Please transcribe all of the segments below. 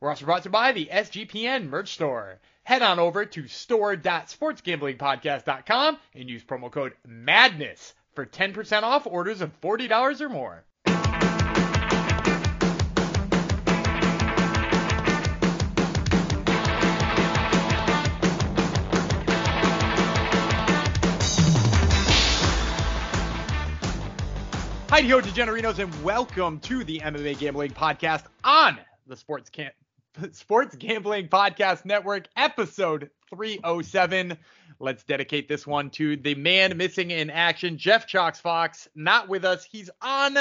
We're also brought to you by the SGPN merch store. Head on over to store.sportsgamblingpodcast.com and use promo code MADNESS for 10% off orders of $40 or more. Hi, ho, degenerinos, and welcome to the MMA Gambling Podcast on the Sports Camp Sports Gambling Podcast Network, episode 307. Let's dedicate this one to the man missing in action, Jeff Chalks Fox. Not with us. He's on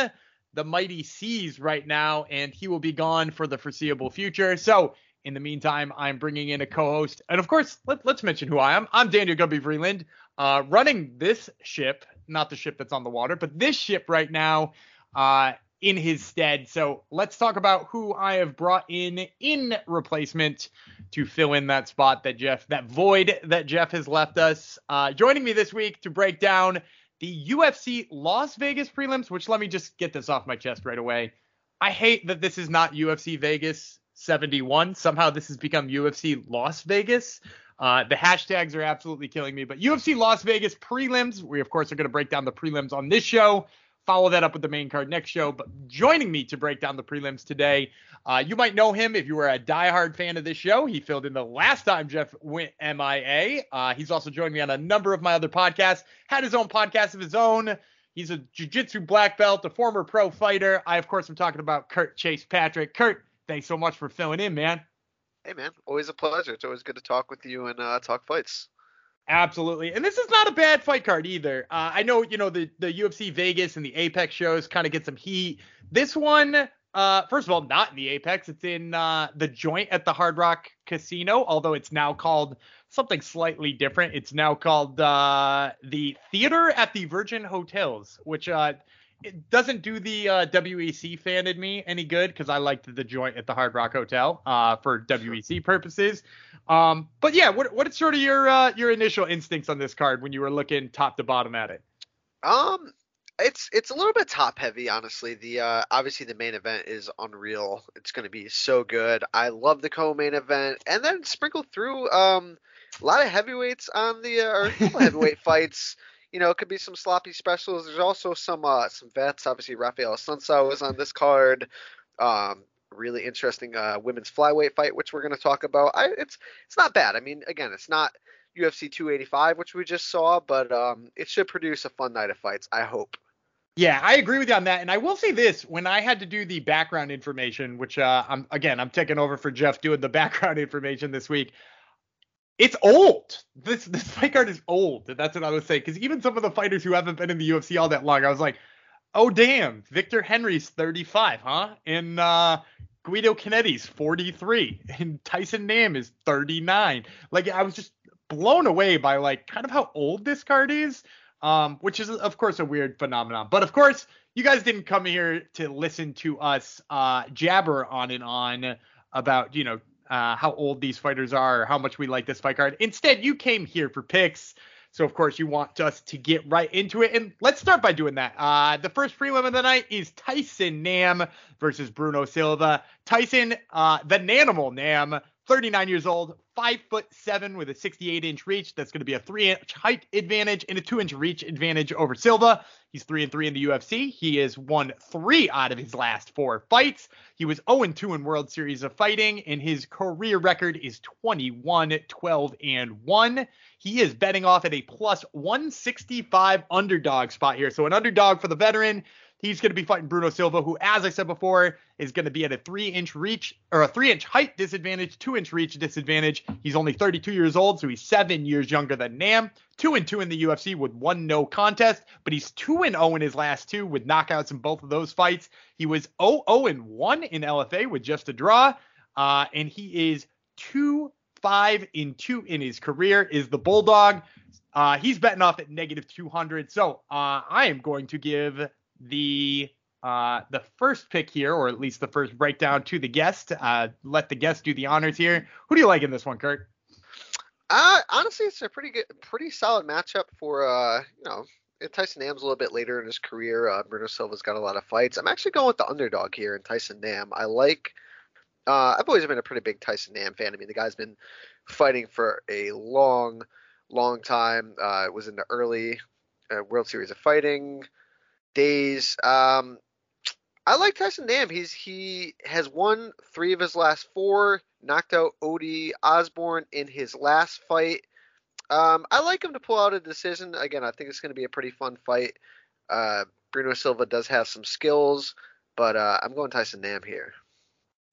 the mighty seas right now, and he will be gone for the foreseeable future. So, in the meantime, I'm bringing in a co-host, and of course, let, us mention who I am. I'm Daniel Gubby Vreeland, uh, running this ship, not the ship that's on the water, but this ship right now. Uh, in his stead. So let's talk about who I have brought in in replacement to fill in that spot that Jeff, that void that Jeff has left us. Uh, joining me this week to break down the UFC Las Vegas prelims, which let me just get this off my chest right away. I hate that this is not UFC Vegas 71. Somehow this has become UFC Las Vegas. Uh, the hashtags are absolutely killing me, but UFC Las Vegas prelims. We, of course, are going to break down the prelims on this show follow that up with the main card next show. But joining me to break down the prelims today, uh, you might know him if you were a diehard fan of this show. He filled in the last time Jeff went MIA. Uh, he's also joined me on a number of my other podcasts, had his own podcast of his own. He's a jiu-jitsu black belt, a former pro fighter. I, of course, am talking about Kurt Chase Patrick. Kurt, thanks so much for filling in, man. Hey, man. Always a pleasure. It's always good to talk with you and uh, talk fights. Absolutely. And this is not a bad fight card either. Uh, I know, you know, the, the UFC Vegas and the Apex shows kind of get some heat. This one, uh, first of all, not in the Apex. It's in uh, the joint at the Hard Rock Casino, although it's now called something slightly different. It's now called uh, the Theater at the Virgin Hotels, which uh, it doesn't do the uh, WEC fan in me any good because I liked the joint at the Hard Rock Hotel uh, for WEC purposes. Um, but yeah, what what is sort of your uh, your initial instincts on this card when you were looking top to bottom at it? Um, it's it's a little bit top heavy, honestly. The uh, obviously the main event is unreal. It's going to be so good. I love the co-main event, and then sprinkled through um a lot of heavyweights on the uh, or a couple heavyweight fights you know, it could be some sloppy specials. There's also some uh, some vets. Obviously, Rafael Assunção was on this card. Um, really interesting uh, women's flyweight fight, which we're going to talk about. I, it's it's not bad. I mean, again, it's not UFC 285, which we just saw, but um, it should produce a fun night of fights. I hope. Yeah, I agree with you on that. And I will say this: when I had to do the background information, which uh, I'm again I'm taking over for Jeff doing the background information this week, it's old. This this fight card is old. That's what I would say. Because even some of the fighters who haven't been in the UFC all that long, I was like, oh damn, Victor Henry's 35, huh? And uh, Guido Canetti's 43, and Tyson Nam is 39. Like I was just blown away by like kind of how old this card is. Um, which is of course a weird phenomenon. But of course, you guys didn't come here to listen to us uh, jabber on and on about you know uh, how old these fighters are, or how much we like this fight card. Instead, you came here for picks. So of course you want us to get right into it, and let's start by doing that. Uh, the first prelim of the night is Tyson Nam versus Bruno Silva. Tyson, uh, the Nanimal Nam, 39 years old, five foot seven with a 68 inch reach. That's going to be a three inch height advantage and a two inch reach advantage over Silva. He's three and three in the UFC. He has won three out of his last four fights. He was 0 and 2 in World Series of Fighting, and his career record is 21, 12, and 1. He is betting off at a plus 165 underdog spot here. So an underdog for the veteran. He's going to be fighting Bruno Silva, who, as I said before, is going to be at a three inch reach or a three inch height disadvantage, two inch reach disadvantage. He's only 32 years old, so he's seven years younger than Nam. Two and two in the UFC with one no contest, but he's two and 0 in his last two with knockouts in both of those fights. He was 0 0 and 1 in LFA with just a draw, uh, and he is two, five, in two in his career is the Bulldog. Uh, he's betting off at negative 200. So uh, I am going to give the uh, the first pick here, or at least the first breakdown to the guest. Uh, let the guest do the honors here. Who do you like in this one, Kurt? Uh, honestly, it's a pretty good, pretty solid matchup for uh, you know, Tyson Nam's a little bit later in his career. Uh, Bruno Silva's got a lot of fights. I'm actually going with the underdog here in Tyson Nam. I like. Uh, I've always been a pretty big Tyson Nam fan. I mean, the guy's been fighting for a long, long time. Uh, was in the early uh, World Series of Fighting days. Um, I like Tyson Nam. He's he has won three of his last four. Knocked out Ode' Osbourne in his last fight. Um, I like him to pull out a decision. Again, I think it's going to be a pretty fun fight. Uh, Bruno Silva does have some skills, but uh, I'm going Tyson Nam here.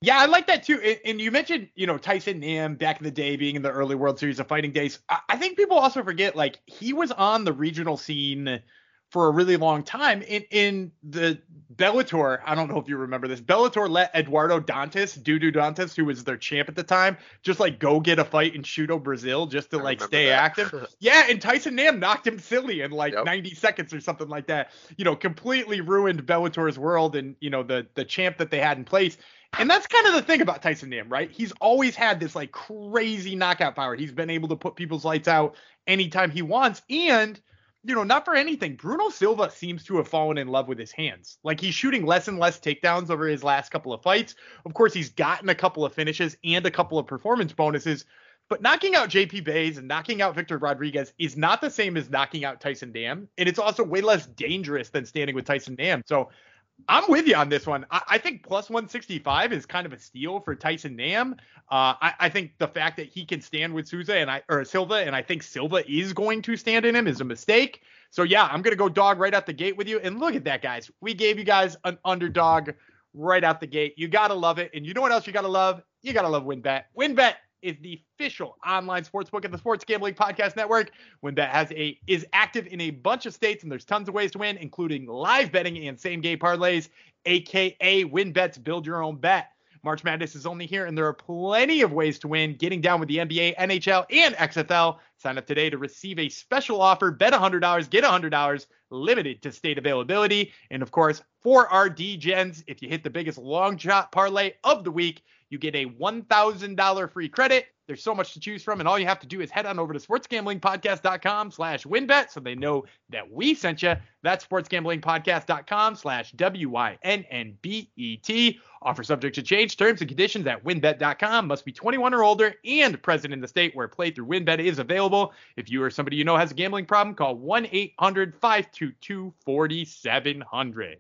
Yeah, I like that too. And you mentioned, you know, Tyson Nam back in the day being in the early World Series of Fighting days. I think people also forget, like, he was on the regional scene for a really long time. In in the Bellator, I don't know if you remember this. Bellator let Eduardo Dantas, Dudu Dantas, who was their champ at the time, just like go get a fight in Shooto Brazil just to I like stay that. active. yeah, and Tyson Nam knocked him silly in like yep. 90 seconds or something like that. You know, completely ruined Bellator's world and you know the the champ that they had in place. And that's kind of the thing about Tyson Nam, right? He's always had this like crazy knockout power. He's been able to put people's lights out anytime he wants and you know, not for anything, Bruno Silva seems to have fallen in love with his hands. Like he's shooting less and less takedowns over his last couple of fights. Of course, he's gotten a couple of finishes and a couple of performance bonuses, but knocking out JP Buys and knocking out Victor Rodriguez is not the same as knocking out Tyson Nam. And it's also way less dangerous than standing with Tyson Nam. So I'm with you on this one. I, I, think plus 165 is kind of a steal for Tyson Nam. Uh, I, I, think the fact that he can stand with Souza and I or Silva, and I think Silva is going to stand in him is a mistake. So yeah, I'm gonna go dog right out the gate with you. And look at that, guys. We gave you guys an underdog right out the gate. You gotta love it. And you know what else you gotta love? You gotta love WynnBET. WynnBET is the official online sportsbook of the Sports Gambling Podcast Network. WynnBET has a is active in a bunch of states, and there's tons of ways to win, including live betting and same game parlays, aka WynnBET's Build Your Own Bet. March Madness is only here, and there are plenty of ways to win. Getting down with the NBA, NHL, and XFL. Sign up today to receive a special offer. Bet $100, get $100, limited to state availability. And of course, for our DGens, if you hit the biggest long shot parlay of the week, you get a $1,000 free credit. There's so much to choose from, and all you have to do is head on over to sportsgamblingpodcast.com slash wynnbet so they know that we sent you. That's sportsgamblingpodcast.com slash W-Y-N-N-B-E-T. Offer subject to change. Terms and conditions at wynnbet.com. Must be 21 or older and present in the state where play through wynnbet is available. If you or somebody you know has a gambling problem, call 1-800-522-4700.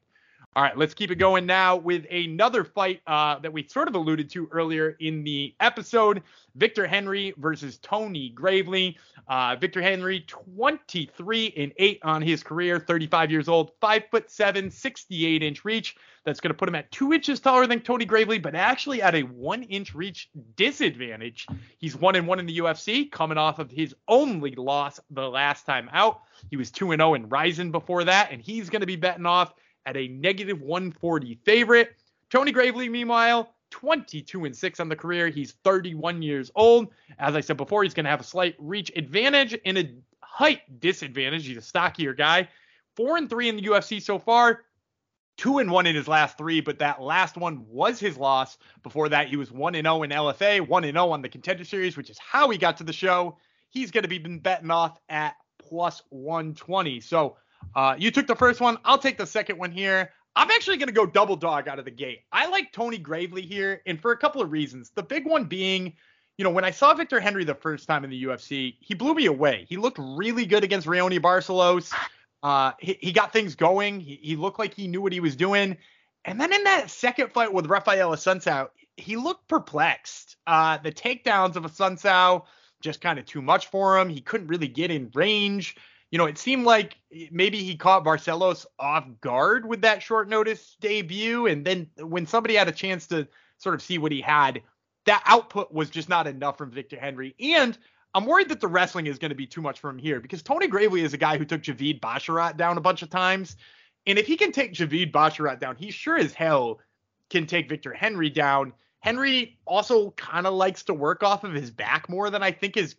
All right, let's keep it going now with another fight uh, that we sort of alluded to earlier in the episode. Victor Henry versus Tony Gravely. Uh, Victor Henry, 23 and 8 on his career, 35 years old, 5 foot 7, 68 inch reach. That's going to put him at two inches taller than Tony Gravely, but actually at a one inch reach disadvantage. He's one and one in the UFC, coming off of his only loss the last time out. He was 2 and 0 in Rizin before that, and he's going to be betting off at a negative 140 favorite. Tony Gravely, meanwhile, 22 and 6 on the career. He's 31 years old. As I said before, he's going to have a slight reach advantage and a height disadvantage. He's a stockier guy. 4 and 3 in the UFC so far. 2 and 1 in his last 3, but that last one was his loss. Before that, he was 1 and 0 in LFA, 1 and 0 on the Contender Series, which is how he got to the show. He's going to be betting off at plus 120. So, uh, you took the first one. I'll take the second one here. I'm actually going to go double dog out of the gate. I like Tony Gravely here, and for a couple of reasons. The big one being, you know, when I saw Victor Henry the first time in the UFC, he blew me away. He looked really good against Raoni Barcelos. Uh, he, he got things going. He, he looked like he knew what he was doing. And then in that second fight with Rafael Assunção, he looked perplexed. Uh, the takedowns of Assunção just kind of too much for him. He couldn't really get in range you know, it seemed like maybe he caught Barcelos off guard with that short notice debut. And then when somebody had a chance to sort of see what he had, that output was just not enough from Victor Henry. And I'm worried that the wrestling is going to be too much from here because Tony Gravely is a guy who took Javid Basharat down a bunch of times. And if he can take Javid Basharat down, he sure as hell can take Victor Henry down Henry also kind of likes to work off of his back more than I think is,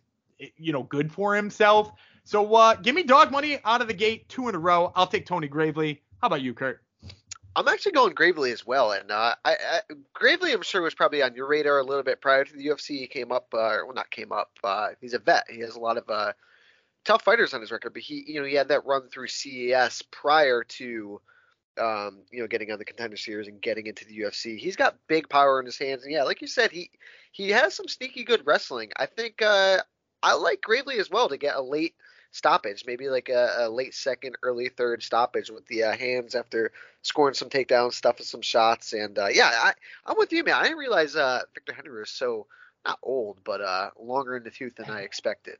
you know, good for himself. So uh, give me dog money out of the gate, two in a row. I'll take Tony Gravely. How about you, Kurt? I'm actually going Gravely as well, and uh, I, I, Gravely, I'm sure was probably on your radar a little bit prior to the UFC. He came up, uh, well, not came up. Uh, he's a vet. He has a lot of uh, tough fighters on his record, but he, you know, he had that run through CES prior to, um, you know, getting on the contender series and getting into the UFC. He's got big power in his hands, and yeah, like you said, he he has some sneaky good wrestling. I think uh, I like Gravely as well to get a late stoppage, maybe like a, a late second, early third stoppage with the uh, hands after scoring some takedowns, stuffing some shots, and uh, yeah, I, I'm with you, man. I didn't realize uh, Victor Henry was so not old, but uh, longer in the tooth than I expected.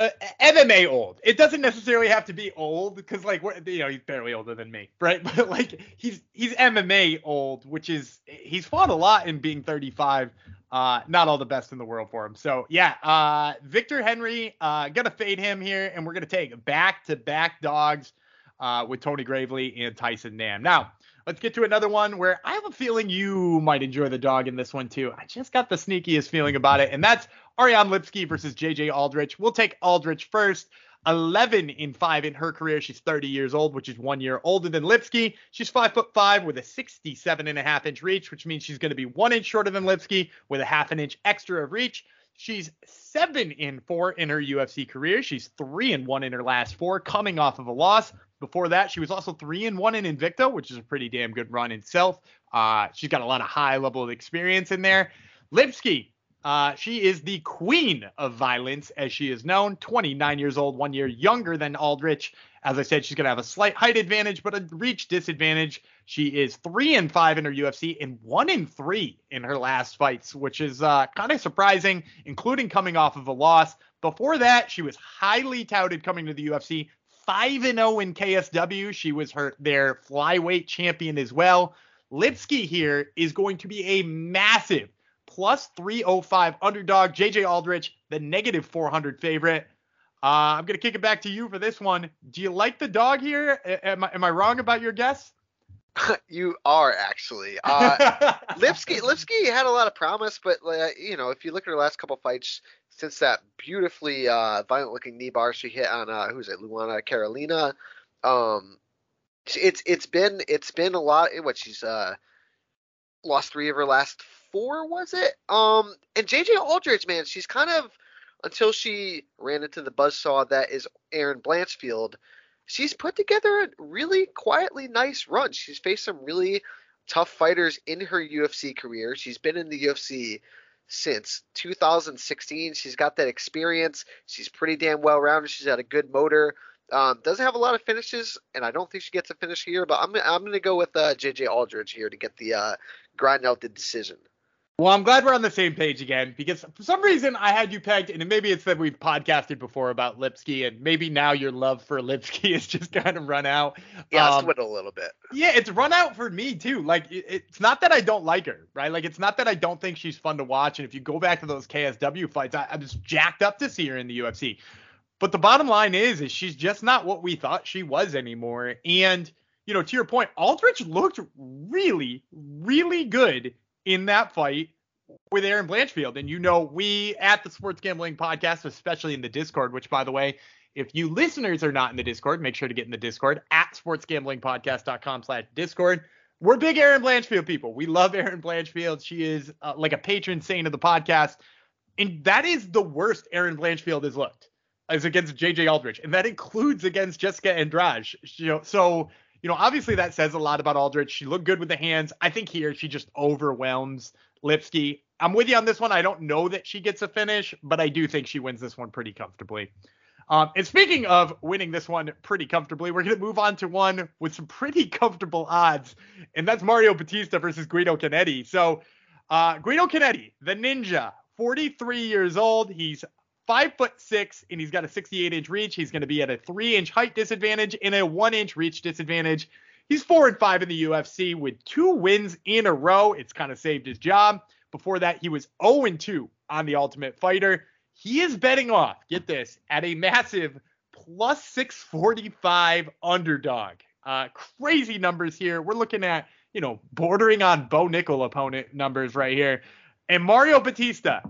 Uh, MMA old. It doesn't necessarily have to be old because like you know he's barely older than me, right? But like he's he's MMA old, which is he's fought a lot in being 35. Uh, not all the best in the world for him. So yeah, uh, Victor Henry, uh, gonna fade him here, and we're gonna take back to back dogs uh, with Tony Gravely and Tyson Nam. Now let's get to another one where I have a feeling you might enjoy the dog in this one too. I just got the sneakiest feeling about it, and that's Ariane Lipski versus JJ Aldrich. We'll take Aldrich first. 11 in 5 in her career. She's 30 years old, which is one year older than Lipski. She's 5 foot 5 with a 67 and a half inch reach, which means she's going to be one inch shorter than Lipski with a half an inch extra of reach. She's 7 in 4 in her UFC career. She's 3 and 1 in her last 4 coming off of a loss. Before that, she was also 3 and 1 in Invicta, which is a pretty damn good run itself. Uh, she's got a lot of high level of experience in there. Lipski, uh, she is the queen of violence, as she is known. 29 years old, one year younger than Aldrich. As I said, she's going to have a slight height advantage, but a reach disadvantage. She is three and five in her UFC and one in three in her last fights, which is uh, kind of surprising, including coming off of a loss. Before that, she was highly touted coming to the UFC. 5 and 0 in KSW. She was her their flyweight champion as well. Lipski here is going to be a massive plus 305 underdog. JJ Aldrich, the negative 400 favorite. Uh, I'm going to kick it back to you for this one. Do you like the dog here? Am I, am I wrong about your guess? you are actually. Uh, Lipsky Lipski had a lot of promise, but uh, you know, if you look at her last couple fights since that beautifully uh, violent-looking knee bar she hit on uh, who's it, Luana Carolina, um, it's it's been it's been a lot. What she's uh, lost three of her last four, was it? Um, and JJ Aldrich, man, she's kind of until she ran into the buzzsaw that is Erin Blanchfield. She's put together a really quietly nice run. She's faced some really tough fighters in her UFC career. She's been in the UFC since 2016. She's got that experience. She's pretty damn well rounded. She's got a good motor. Um, doesn't have a lot of finishes, and I don't think she gets a finish here. But I'm I'm going to go with uh, JJ Aldrich here to get the uh, grind out the decision. Well, I'm glad we're on the same page again because for some reason I had you pegged, and maybe it's that we've podcasted before about Lipski, and maybe now your love for Lipski is just kind of run out. Yeah, um, it's a little bit. Yeah, it's run out for me too. Like it's not that I don't like her, right? Like it's not that I don't think she's fun to watch. And if you go back to those KSW fights, I, I'm just jacked up to see her in the UFC. But the bottom line is, is she's just not what we thought she was anymore. And you know, to your point, Aldrich looked really, really good in that fight with Erin Blanchfield. And you know, we at the Sports Gambling Podcast, especially in the Discord, which by the way, if you listeners are not in the Discord, make sure to get in the Discord at sportsgamblingpodcast.com slash Discord. We're big Erin Blanchfield people. We love Erin Blanchfield. She is uh, like a patron saint of the podcast. And that is the worst Erin Blanchfield has looked is against JJ Aldrich. And that includes against Jessica Andrade. So, you know, obviously that says a lot about Aldrich. She looked good with the hands. I think here she just overwhelms Lipski. I'm with you on this one. I don't know that she gets a finish, but I do think she wins this one pretty comfortably. Um, and speaking of winning this one pretty comfortably, we're going to move on to one with some pretty comfortable odds, and that's Mario Bautista versus Guido Canetti. So, uh, Guido Canetti, the ninja, 43 years old. He's five foot six, and he's got a 68 inch reach. He's going to be at a three inch height disadvantage and a one inch reach disadvantage. He's four and five in the UFC with two wins in a row. It's kind of saved his job. Before that, he was 0 and 2 on the Ultimate Fighter. He is betting off, get this, at a massive plus 645 underdog. Uh, crazy numbers here. We're looking at, you know, bordering on Bo Nickal opponent numbers right here. And Mario Bautista,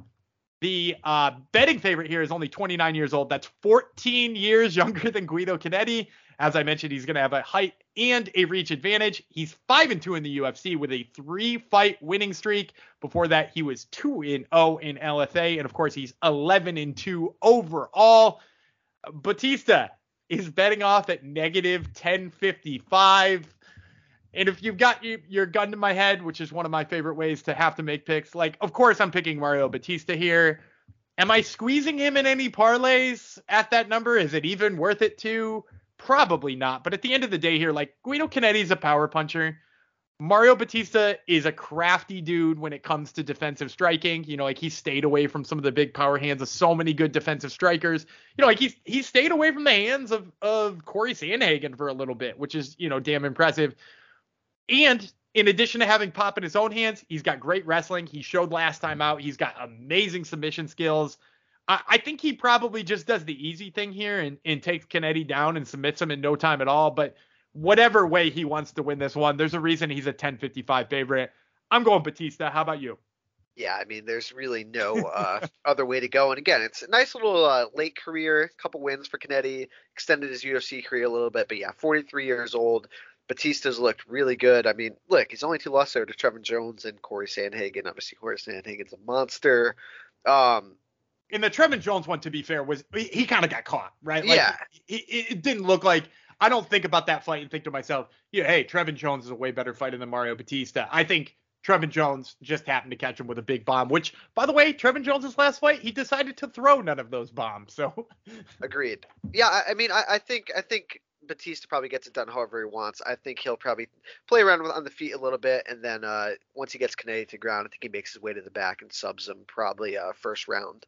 the uh, betting favorite here, is only 29 years old. That's 14 years younger than Guido Canetti. As I mentioned, he's going to have a height and a reach advantage. He's 5 and 2 in the UFC with a three fight winning streak. Before that, he was 2 and 0 in LFA. And of course, he's 11 and 2 overall. Bautista is betting off at negative 1055. And if you've got your gun to my head, which is one of my favorite ways to have to make picks, like, of course, I'm picking Mario Bautista here. Am I squeezing him in any parlays at that number? Is it even worth it to? Probably not. But at the end of the day here, like Guido Canetti's a power puncher. Mario Bautista is a crafty dude when it comes to defensive striking. You know, like he stayed away from some of the big power hands of so many good defensive strikers. You know, like he's he stayed away from the hands of of Corey Sandhagen for a little bit, which is, you know, damn impressive. And in addition to having pop in his own hands, he's got great wrestling. He showed last time out. He's got amazing submission skills. I, I think he probably just does the easy thing here and, and takes Canetti down and submits him in no time at all. But whatever way he wants to win this one, there's a reason he's a 1055 favorite. I'm going Bautista. How about you? Yeah, I mean, there's really no uh, other way to go. And again, it's a nice little uh, late career, couple wins for Canetti, extended his UFC career a little bit. But yeah, 43 years old. Bautista's looked really good. I mean, look, he's only two losses there to Trevin Jones and Corey Sandhagen. Obviously, Corey Sandhagen's a monster. Um, and the Trevin Jones one, to be fair, was he, he kind of got caught, right? Like, yeah. It, it, didn't look like. I don't think about that fight and think to myself, yeah, hey, Trevin Jones is a way better fighter than Mario Bautista. I think Trevin Jones just happened to catch him with a big bomb, which, by the way, Trevin Jones's last fight, he decided to throw none of those bombs. So, agreed. Yeah, I, I mean, I, I, think, I think Bautista probably gets it done however he wants. I think he'll probably play around with, on the feet a little bit, and then uh, once he gets Canetti to ground, I think he makes his way to the back and subs him probably uh, first round.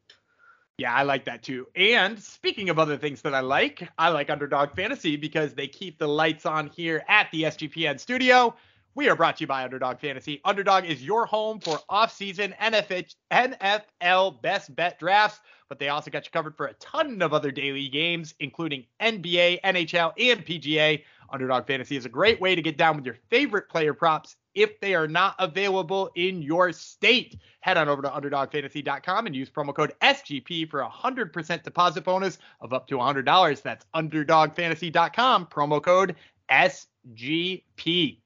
Yeah, I like that too. And speaking of other things that I like, I like Underdog Fantasy because they keep the lights on here at the SGPN studio. We are brought to you by Underdog Fantasy. Underdog is your home for off-season NFL best bet drafts, but they also got you covered for a ton of other daily games, including NBA, NHL, and PGA. Underdog Fantasy is a great way to get down with your favorite player props if they are not available in your state. Head on over to underdogfantasy.com and use promo code SGP for a 100% deposit bonus of up to $100. That's underdogfantasy.com, promo code SGP.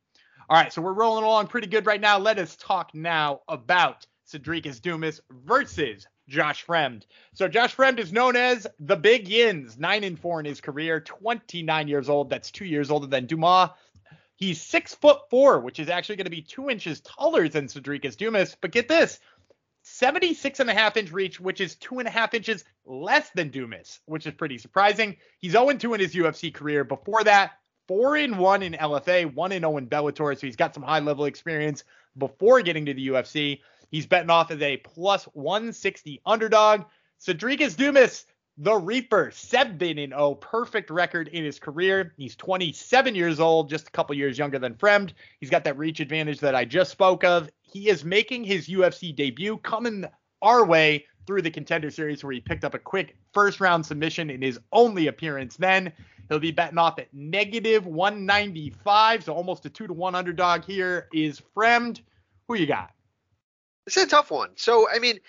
All right, so we're rolling along pretty good right now. Let us talk now about Sedriques Dumas versus Josh Fremd. So Josh Fremd is known as the Big Yins, nine and four in his career, 29 years old. That's two years older than Dumas. He's six foot four, which is actually going to be two inches taller than Sedriques Dumas. But get this, 76 and a half inch reach, which is two and a half inches less than Dumas, which is pretty surprising. He's 0 2 in his UFC career. Before that, 4 in 1 in LFA, 1 in 0 in Bellator. So he's got some high level experience before getting to the UFC. He's betting off as a plus 160 underdog. Sedriques Dumas, the Reaper, 7 and 0, perfect record in his career. He's 27 years old, just a couple years younger than Fremd. He's got that reach advantage that I just spoke of. He is making his UFC debut coming our way through the contender series where he picked up a quick first round submission in his only appearance then. He'll be betting off at negative 195, so almost a 2 to 1 underdog here is Fremd. Who you got? It's a tough one. So, I mean,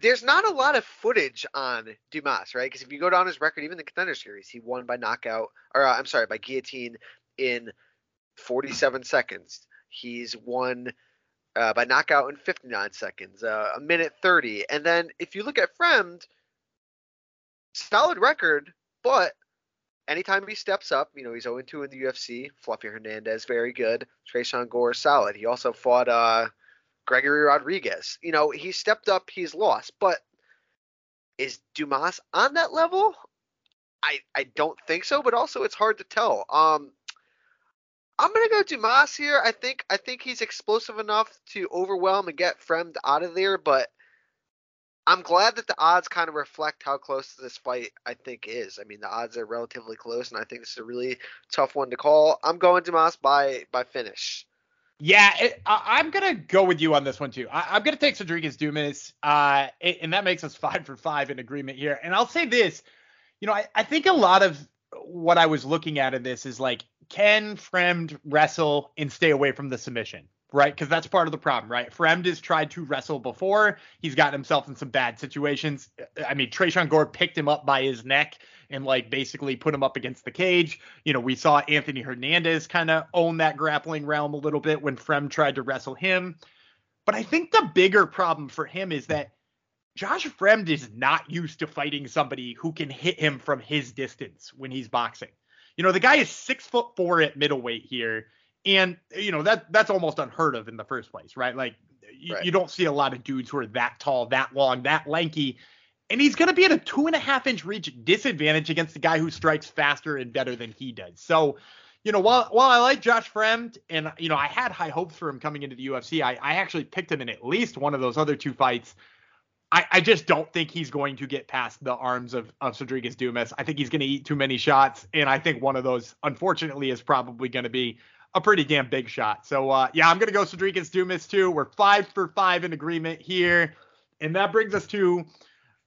there's not a lot of footage on Dumas, right? Because if you go down his record, even the contender series, he won by knockout, or uh, I'm sorry, by guillotine in 47 seconds. He's won uh, by knockout in 59 seconds, uh, a minute 30. And then if you look at Fremd, solid record, but anytime he steps up, you know, he's 0 2 in the UFC. Fluffy Hernandez, very good. Tresean Gore, solid. He also fought uh, Gregory Rodriguez. You know, he stepped up, he's lost. But is Dumas on that level? I I don't think so, but also it's hard to tell. Um I'm gonna go Dumas here. I think I think he's explosive enough to overwhelm and get Fremd out of there, but I'm glad that the odds kind of reflect how close this fight I think is. I mean, the odds are relatively close, and I think this is a really tough one to call. I'm going Dumas by by finish. Yeah, it, I, am gonna go with you on this one too. I, am gonna take Sedriques Dumas, uh, and that makes us five for five in agreement here. And I'll say this, you know, I, I think a lot of what I was looking at in this is like, can Fremd wrestle and stay away from the submission? right? Because that's part of the problem, right? Fremd has tried to wrestle before. He's gotten himself in some bad situations. I mean, Tresean Gore picked him up by his neck and like basically put him up against the cage. You know, we saw Anthony Hernandez kind of own that grappling realm a little bit when Fremd tried to wrestle him. But I think the bigger problem for him is that Josh Fremd is not used to fighting somebody who can hit him from his distance when he's boxing. You know, the guy is six foot four at middleweight here, and you know that that's almost unheard of in the first place, right? Like you, right. you don't see a lot of dudes who are that tall, that long, that lanky, and he's going to be at a two and a half inch reach disadvantage against the guy who strikes faster and better than he does. So, you know, while while I like Josh Fremd, and you know I had high hopes for him coming into the UFC, I, I actually picked him in at least one of those other two fights. I, I just don't think he's going to get past the arms of, of Sedriques Dumas. I think he's going to eat too many shots, and I think one of those, unfortunately, is probably going to be a pretty damn big shot. So uh, yeah, I'm going to go Sedriques Dumas too. We're five for five in agreement here, and that brings us to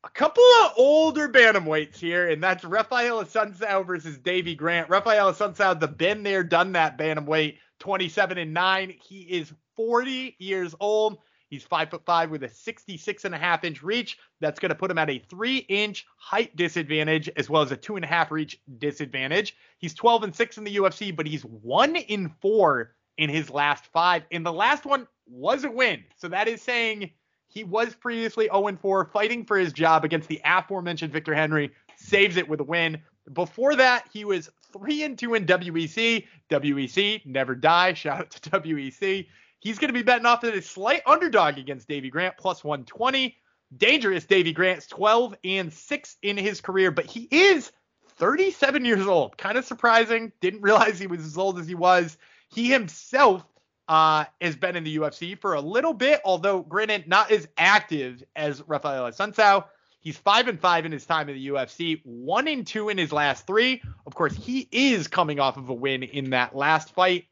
a couple of older bantamweights here, and that's Raphael Assunção versus Davy Grant. Raphael Assunção, the been there, done that bantamweight, 27 and 9. He is 40 years old. He's five foot five with a 66 and a half inch reach. That's going to put him at a three inch height disadvantage as well as a two and a half reach disadvantage. He's 12 and six in the UFC, but he's one in four in his last five. And the last one was a win. So that is saying he was previously 0 and 4, fighting for his job against the aforementioned Victor Henry, saves it with a win. Before that, he was 3 and 2 in WEC. WEC, never die. Shout out to WEC. He's going to be betting off at a slight underdog against Davy Grant, plus 120. Dangerous Davy Grant's 12 and 6 in his career, but he is 37 years old. Kind of surprising. Didn't realize he was as old as he was. He himself uh, has been in the UFC for a little bit, although granted not as active as Rafael Assunção. He's five and five in his time in the UFC, one and two in his last three. Of course, he is coming off of a win in that last fight.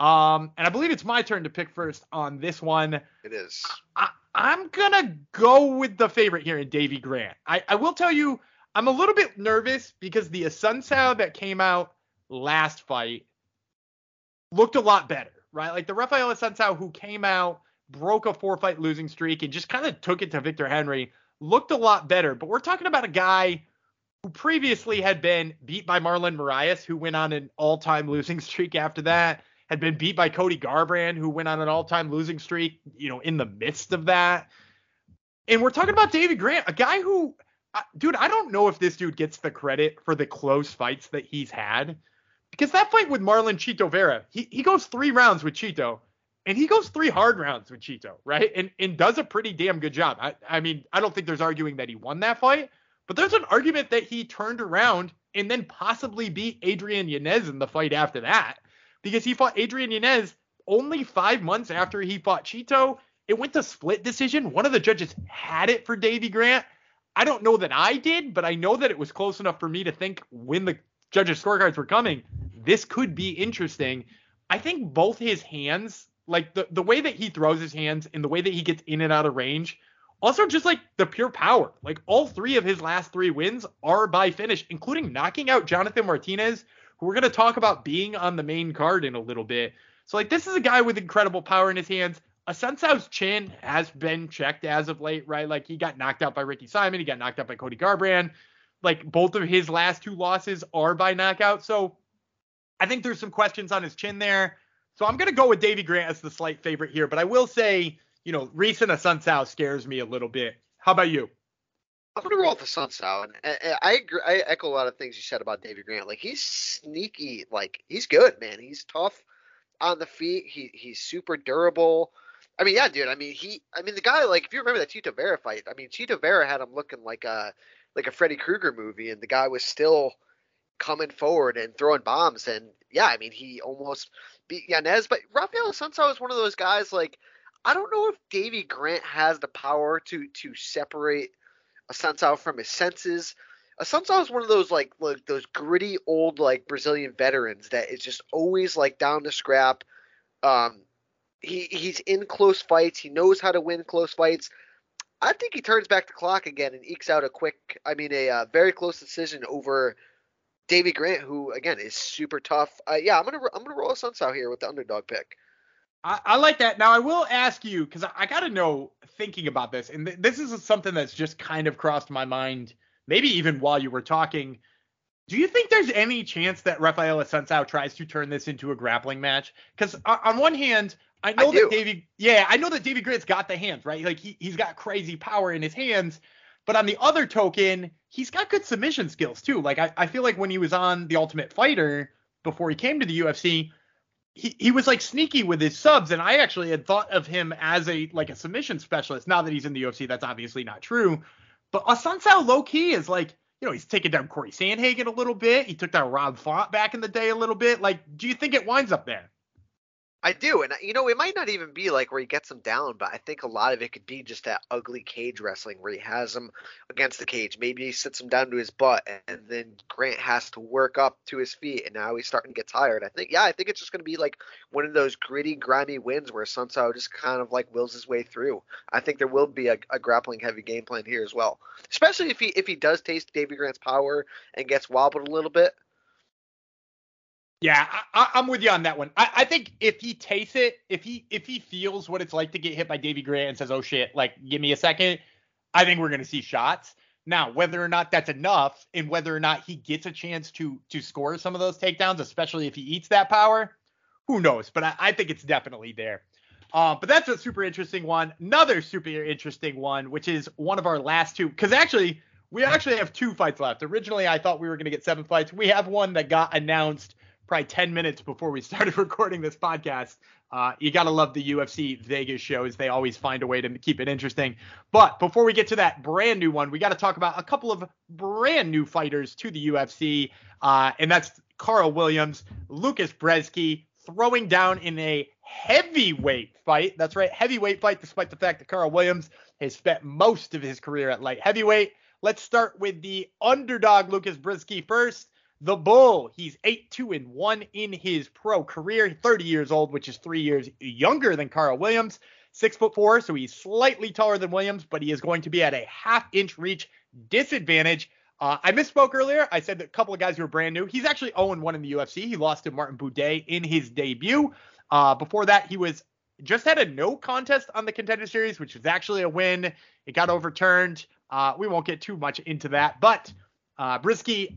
Um, and I believe it's my turn to pick first on this one. It is. I, am gonna go with the favorite here in Davy Grant. I, I will tell you, I'm a little bit nervous because the Assunção that came out last fight looked a lot better, right? Like the Rafael Assunção who came out, broke a four fight losing streak, and just kind of took it to Victor Henry, looked a lot better. But we're talking about a guy who previously had been beat by Marlon Moraes, who went on an all time losing streak after that had been beat by Cody Garbrandt, who went on an all-time losing streak, you know, in the midst of that. And we're talking about David Grant, a guy who, uh, dude, I don't know if this dude gets the credit for the close fights that he's had, because that fight with Marlon Chito Vera, he he goes three rounds with Chito, and he goes three hard rounds with Chito, right? And and does a pretty damn good job. I I mean, I don't think there's arguing that he won that fight, but there's an argument that he turned around and then possibly beat Adrian Yanez in the fight after that because he fought Adrian Yanez only five months after he fought Chito. It went to split decision. One of the judges had it for Davy Grant. I don't know that I did, but I know that it was close enough for me to think when the judges' scorecards were coming, this could be interesting. I think both his hands, like the, the way that he throws his hands and the way that he gets in and out of range, also just like the pure power. Like all three of his last three wins are by finish, including knocking out Jonathan Martinez, who we're going to talk about being on the main card in a little bit. So like this is a guy with incredible power in his hands. Assunção's chin has been checked as of late, right? Like he got knocked out by Ricky Simon, he got knocked out by Cody Garbrandt. Like both of his last two losses are by knockout. So I think there's some questions on his chin there. So I'm gonna go with Davy Grant as the slight favorite here, but I will say, you know, recent Assunção scares me a little bit. How about you? I'm gonna roll with Assunção, and, and I agree. I echo a lot of things you said about David Grant. Like he's sneaky, like he's good, man. He's tough on the feet. He he's super durable. I mean, yeah, dude. I mean, he. I mean, the guy. Like, if you remember that Chito Vera fight, I mean, Chito Vera had him looking like a like a Freddy Krueger movie, and the guy was still coming forward and throwing bombs. And yeah, I mean, he almost beat Yanez. But Rafael Assunção is one of those guys. Like, I don't know if Davy Grant has the power to to separate Assunção from his senses. Assunção is one of those like, like those gritty old like Brazilian veterans that is just always like down to scrap. Um, he he's in close fights. He knows how to win close fights. I think he turns back the clock again and ekes out a quick, I mean, a uh, very close decision over Davy Grant, who again is super tough. Uh, yeah, I'm gonna I'm gonna roll Assunção here with the underdog pick. I, I like that. Now I will ask you because I, I got to know thinking about this, and th- this is something that's just kind of crossed my mind, maybe even while you were talking. Do you think there's any chance that Rafael Assunção tries to turn this into a grappling match? Because on one hand, I know I that do. Davy, yeah, I know that Davy Grant's got the hands, right? Like he he's got crazy power in his hands. But on the other token, he's got good submission skills too. Like I, I feel like when he was on the Ultimate Fighter before he came to the UFC, he, he was like sneaky with his subs, and I actually had thought of him as a like a submission specialist. Now that he's in the UFC, that's obviously not true. But Assunção low key is like, you know, he's taken down Corey Sandhagen a little bit. He took down Rob Font back in the day a little bit. Like, do you think it winds up there? I do, and uh, you know, it might not even be like where he gets him down, but I think a lot of it could be just that ugly cage wrestling where he has him against the cage. Maybe he sits him down to his butt, and then Grant has to work up to his feet, and now he's starting to get tired. I think, yeah, I think it's just going to be like one of those gritty, grimy wins where Sunsao just kind of like wills his way through. I think there will be a, a grappling heavy game plan here as well, especially if he if he does taste Davy Grant's power and gets wobbled a little bit. Yeah, I, am with you on that one. I, I think if he tastes it, if he if he feels what it's like to get hit by Davy Grant and says, "Oh shit, like give me a second, I think we're gonna see shots. Now, whether or not that's enough, and whether or not he gets a chance to to score some of those takedowns, especially if he eats that power, who knows? But I, I think it's definitely there. Um, but that's a super interesting one. Another super interesting one, which is one of our last two, because actually we actually have two fights left. Originally, I thought we were gonna get seven fights. We have one that got announced probably 10 minutes before we started recording this podcast. Uh, you got to love the UFC Vegas shows. They always find a way to keep it interesting. But before we get to that brand new one, we got to talk about a couple of brand new fighters to the UFC. Uh, and that's Carl Williams, Lucas Brzeski throwing down in a heavyweight fight. That's right, heavyweight fight, despite the fact that Carl Williams has spent most of his career at light heavyweight. Let's start with the underdog, Lucas Brzeski, first. The Bull, he's 8 2 and 1 in his pro career, 30 years old, which is three years younger than Carl Williams. Six foot four, so he's slightly taller than Williams, but he is going to be at a half inch reach disadvantage. Uh, I misspoke earlier. I said that a couple of guys who are brand new. He's actually 0 1 in the UFC. He lost to Martin Buday in his debut. Uh, before that, he was just had a no contest on the contender series, which was actually a win. It got overturned. Uh, we won't get too much into that, but uh, Brzeski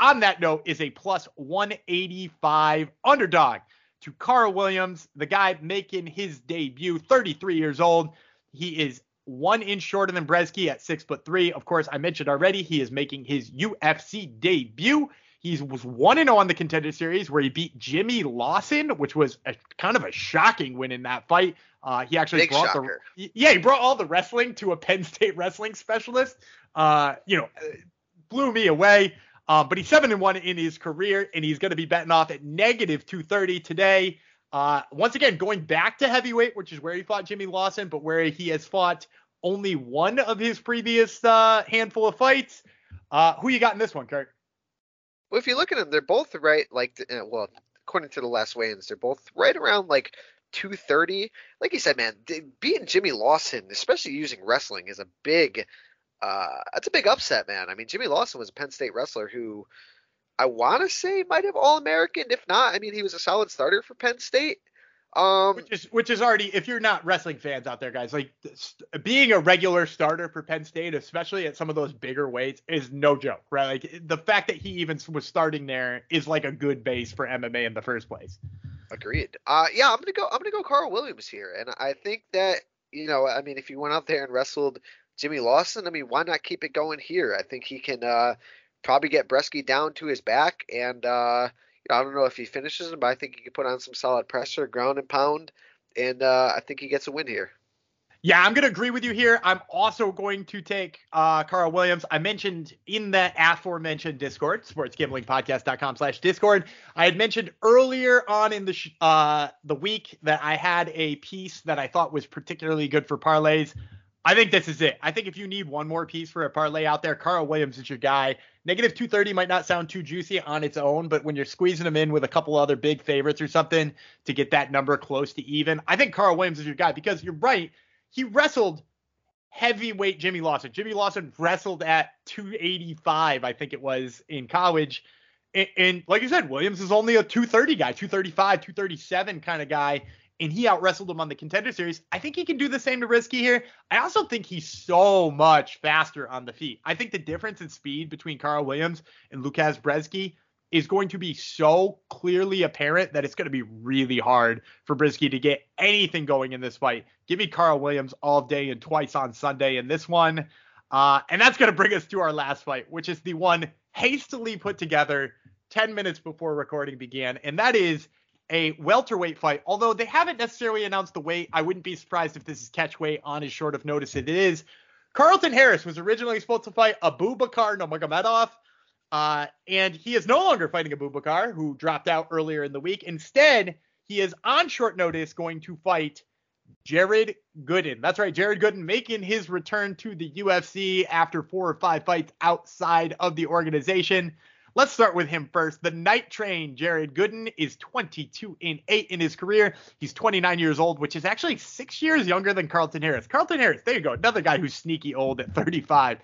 on that note, is a plus 185 underdog to Carl Williams, the guy making his debut, 33 years old. He is one inch shorter than Brzeski at six foot three. Of course, I mentioned already he is making his UFC debut. He was 1 0 on the contender series where he beat Jimmy Lawson, which was a, kind of a shocking win in that fight. Uh, he actually Big brought shocker. the yeah he brought all the wrestling to a Penn State wrestling specialist. Uh, you know, blew me away. Um, but he's seven and one in his career, and he's going to be betting off at negative 230 today. Uh, once again, going back to heavyweight, which is where he fought Jimmy Lawson, but where he has fought only one of his previous uh, handful of fights. Uh, who you got in this one, Kurt? Well, if you look at them, they're both right. Like, uh, well, according to the last weigh-ins, they're both right around like 230. Like you said, man, beating Jimmy Lawson, especially using wrestling, is a big. Uh, that's a big upset, man. I mean, Jimmy Lawson was a Penn State wrestler who I want to say might have All American. If not, I mean, he was a solid starter for Penn State. Um, Which is which is already if you're not wrestling fans out there, guys, like st- being a regular starter for Penn State, especially at some of those bigger weights, is no joke, right? Like the fact that he even was starting there is like a good base for MMA in the first place. Agreed. Uh, yeah, I'm gonna go. I'm gonna go Carl Williams here, and I think that you know, I mean, if he went out there and wrestled Jimmy Lawson, I mean, why not keep it going here? I think he can uh, probably get Brzeski down to his back, and uh, I don't know if he finishes him, but I think he can put on some solid pressure, ground and pound, and uh, I think he gets a win here. Yeah, I'm going to agree with you here. I'm also going to take uh, Carl Williams. I mentioned in that aforementioned Discord, sportsgamblingpodcast.com slash Discord, I had mentioned earlier on in the sh- uh, the week that I had a piece that I thought was particularly good for parlays. I think this is it. I think if you need one more piece for a parlay out there, Carl Williams is your guy. Negative 230 might not sound too juicy on its own, but when you're squeezing them in with a couple other big favorites or something to get that number close to even, I think Carl Williams is your guy because you're right he wrestled heavyweight Jimmy Lawson. Jimmy Lawson wrestled at 285, I think it was in college. And, and, like you said, Williams is only a 230 guy, 235, 237 kind of guy. And he out wrestled him on the contender series. I think he can do the same to Brzeski here. I also think he's so much faster on the feet. I think the difference in speed between Carl Williams and Lucas Brzeski is going to be so clearly apparent that it's going to be really hard for Brzeski to get anything going in this fight. Give me Carl Williams all day and twice on Sunday in this one. Uh, and that's going to bring us to our last fight, which is the one hastily put together 10 minutes before recording began. And that is a welterweight fight. Although they haven't necessarily announced the weight, I wouldn't be surprised if this is catch weight on as short of notice it is. Carlton Harris was originally supposed to fight Abubakar Nurmagomedov. Uh, and he is no longer fighting Abubakar, who dropped out earlier in the week. Instead, he is on short notice going to fight Jared Gooden. That's right, Jared Gooden making his return to the UFC after four or five fights outside of the organization. Let's start with him first. The night train, Jared Gooden, is 22 and 8 in his career. He's 29 years old, which is actually six years younger than Carlton Harris. Carlton Harris, there you go, another guy who's sneaky old at 35.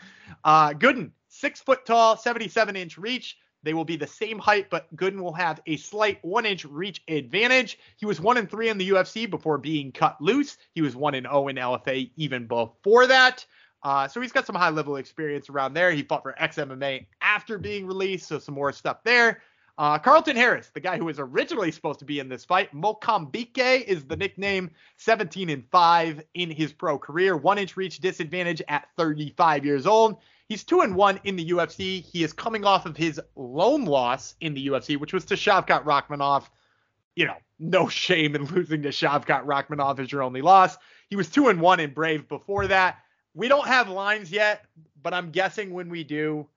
Uh, Gooden, six foot tall, 77 inch reach. They will be the same height, but Gooden will have a slight one inch reach advantage. He was one and three in the UFC before being cut loose. He was one and zero oh in LFA even before that. Uh, so he's got some high level experience around there. He fought for XMMA after being released, so some more stuff there. Uh, Carlton Harris, the guy who was originally supposed to be in this fight, Mokambike is the nickname, 17 and 5 in his pro career, one inch reach disadvantage at 35 years old. He's two and one in the UFC. He is coming off of his lone loss in the UFC, which was to Shavkat Rakhmonov. You know, no shame in losing to Shavkat Rakhmonov as your only loss. He was two and one in Brave before that. We don't have lines yet, but I'm guessing when we do,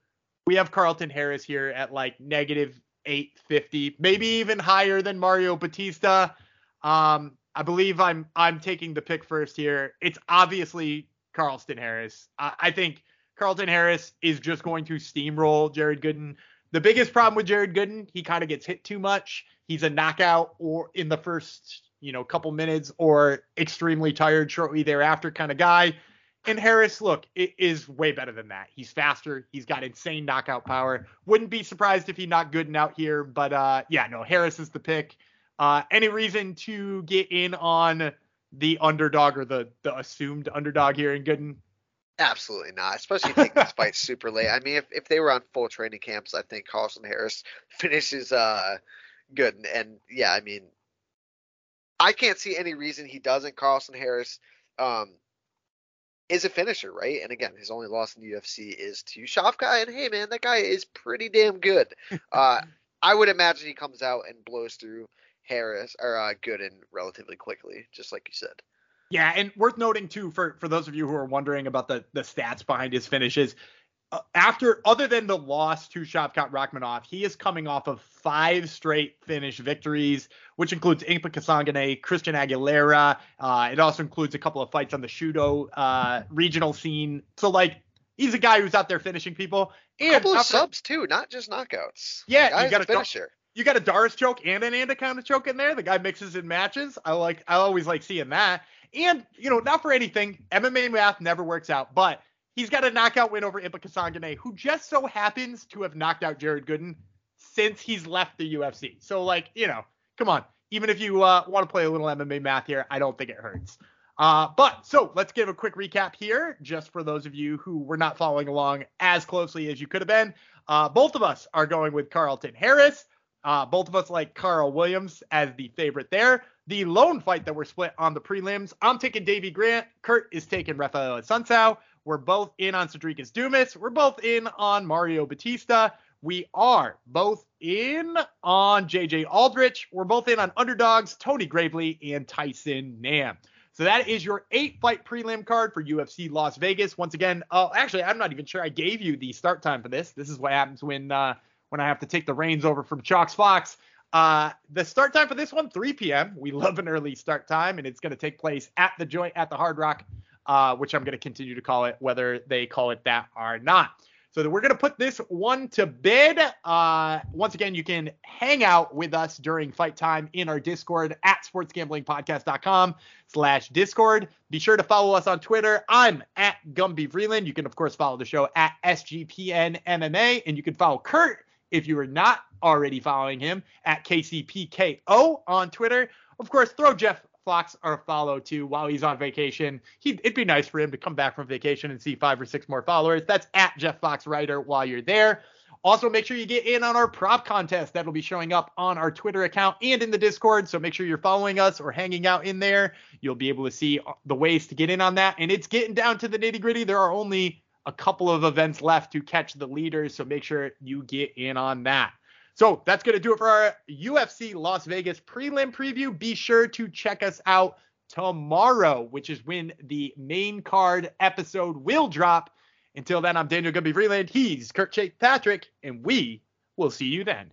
we have Carlton Harris here at like negative 850, maybe even higher than Mario Bautista. Um, I believe I'm I'm taking the pick first here. It's obviously Carlton Harris. I, I think Carlton Harris is just going to steamroll Jared Gooden. The biggest problem with Jared Gooden, he kind of gets hit too much. He's a knockout or in the first, you know, couple minutes or extremely tired shortly thereafter kind of guy. And Harris, look, it is way better than that. He's faster. He's got insane knockout power. Wouldn't be surprised if he knocked Gooden out here, but uh, yeah, no, Harris is the pick. Uh, any reason to get in on the underdog or the the assumed underdog here in Gooden? Absolutely not. Especially taking this fight super late. I mean, if, if they were on full training camps, I think Carlson Harris finishes uh good. And, and, yeah, I mean, I can't see any reason he doesn't. Carlson Harris um is a finisher, right? And again, his only loss in the UFC is to Shavkat. And hey, man, that guy is pretty damn good. Uh, I would imagine he comes out and blows through Harris or uh, Gooden relatively quickly, just like you said. Yeah, and worth noting too for for those of you who are wondering about the the stats behind his finishes. Uh, after other than the loss to Shavkat Rakhmonov, he is coming off of five straight finish victories, which includes Impa Kasanganay, Christian Aguilera. Uh, it also includes a couple of fights on the Shooto uh, regional scene. So like he's a guy who's out there finishing people. And a couple of subs too, not just knockouts. Yeah, you got a finisher. You got a D'Arce choke and an Anaconda choke in there. The guy mixes and matches. I like. I always like seeing that. And, you know, not for anything, MMA math never works out, but he's got a knockout win over Impa Kasanganay, who just so happens to have knocked out Jared Gooden since he's left the UFC. So, like, you know, come on. Even if you uh, want to play a little MMA math here, I don't think it hurts. Uh, but so let's give a quick recap here, just for those of you who were not following along as closely as you could have been. Uh, both of us are going with Carlton Harris. Uh, both of us like Carl Williams as the favorite there. The lone fight that we're split on the prelims, I'm taking Davey Grant. Kurt is taking Rafael Assunção. We're both in on Sedriques Dumas. We're both in on Mario Bautista. We are both in on JJ Aldrich. We're both in on underdogs, Tony Gravely and Tyson Nam. So that is your eight fight prelim card for UFC Las Vegas. Once again, uh, actually, I'm not even sure I gave you the start time for this. This is what happens when uh, when I have to take the reins over from Chalks Fox. Uh, the start time for this one, 3 p.m. We love an early start time, and it's going to take place at the joint at the Hard Rock, uh, which I'm going to continue to call it, whether they call it that or not. So we're going to put this one to bed. Uh, once again, you can hang out with us during fight time in our Discord at sportsgamblingpodcast.com slash Discord. Be sure to follow us on Twitter. I'm at Gumby Vreeland. You can, of course, follow the show at SGPN MMA, and you can follow Kurt if you are not already following him at KCPKO on Twitter. Of course, throw Jeff Fox a follow too while he's on vacation. He, it'd be nice for him to come back from vacation and see five or six more followers. That's at Jeff Fox Writer while you're there. Also, make sure you get in on our prop contest that'll be showing up on our Twitter account and in the Discord. So make sure you're following us or hanging out in there. You'll be able to see the ways to get in on that. And it's getting down to the nitty gritty. There are only a couple of events left to catch the leaders. So make sure you get in on that. So that's going to do it for our UFC Las Vegas prelim preview. Be sure to check us out tomorrow, which is when the main card episode will drop. Until then, I'm Daniel Gumby Freeland. He's Kurt Chase Patrick, and we will see you then.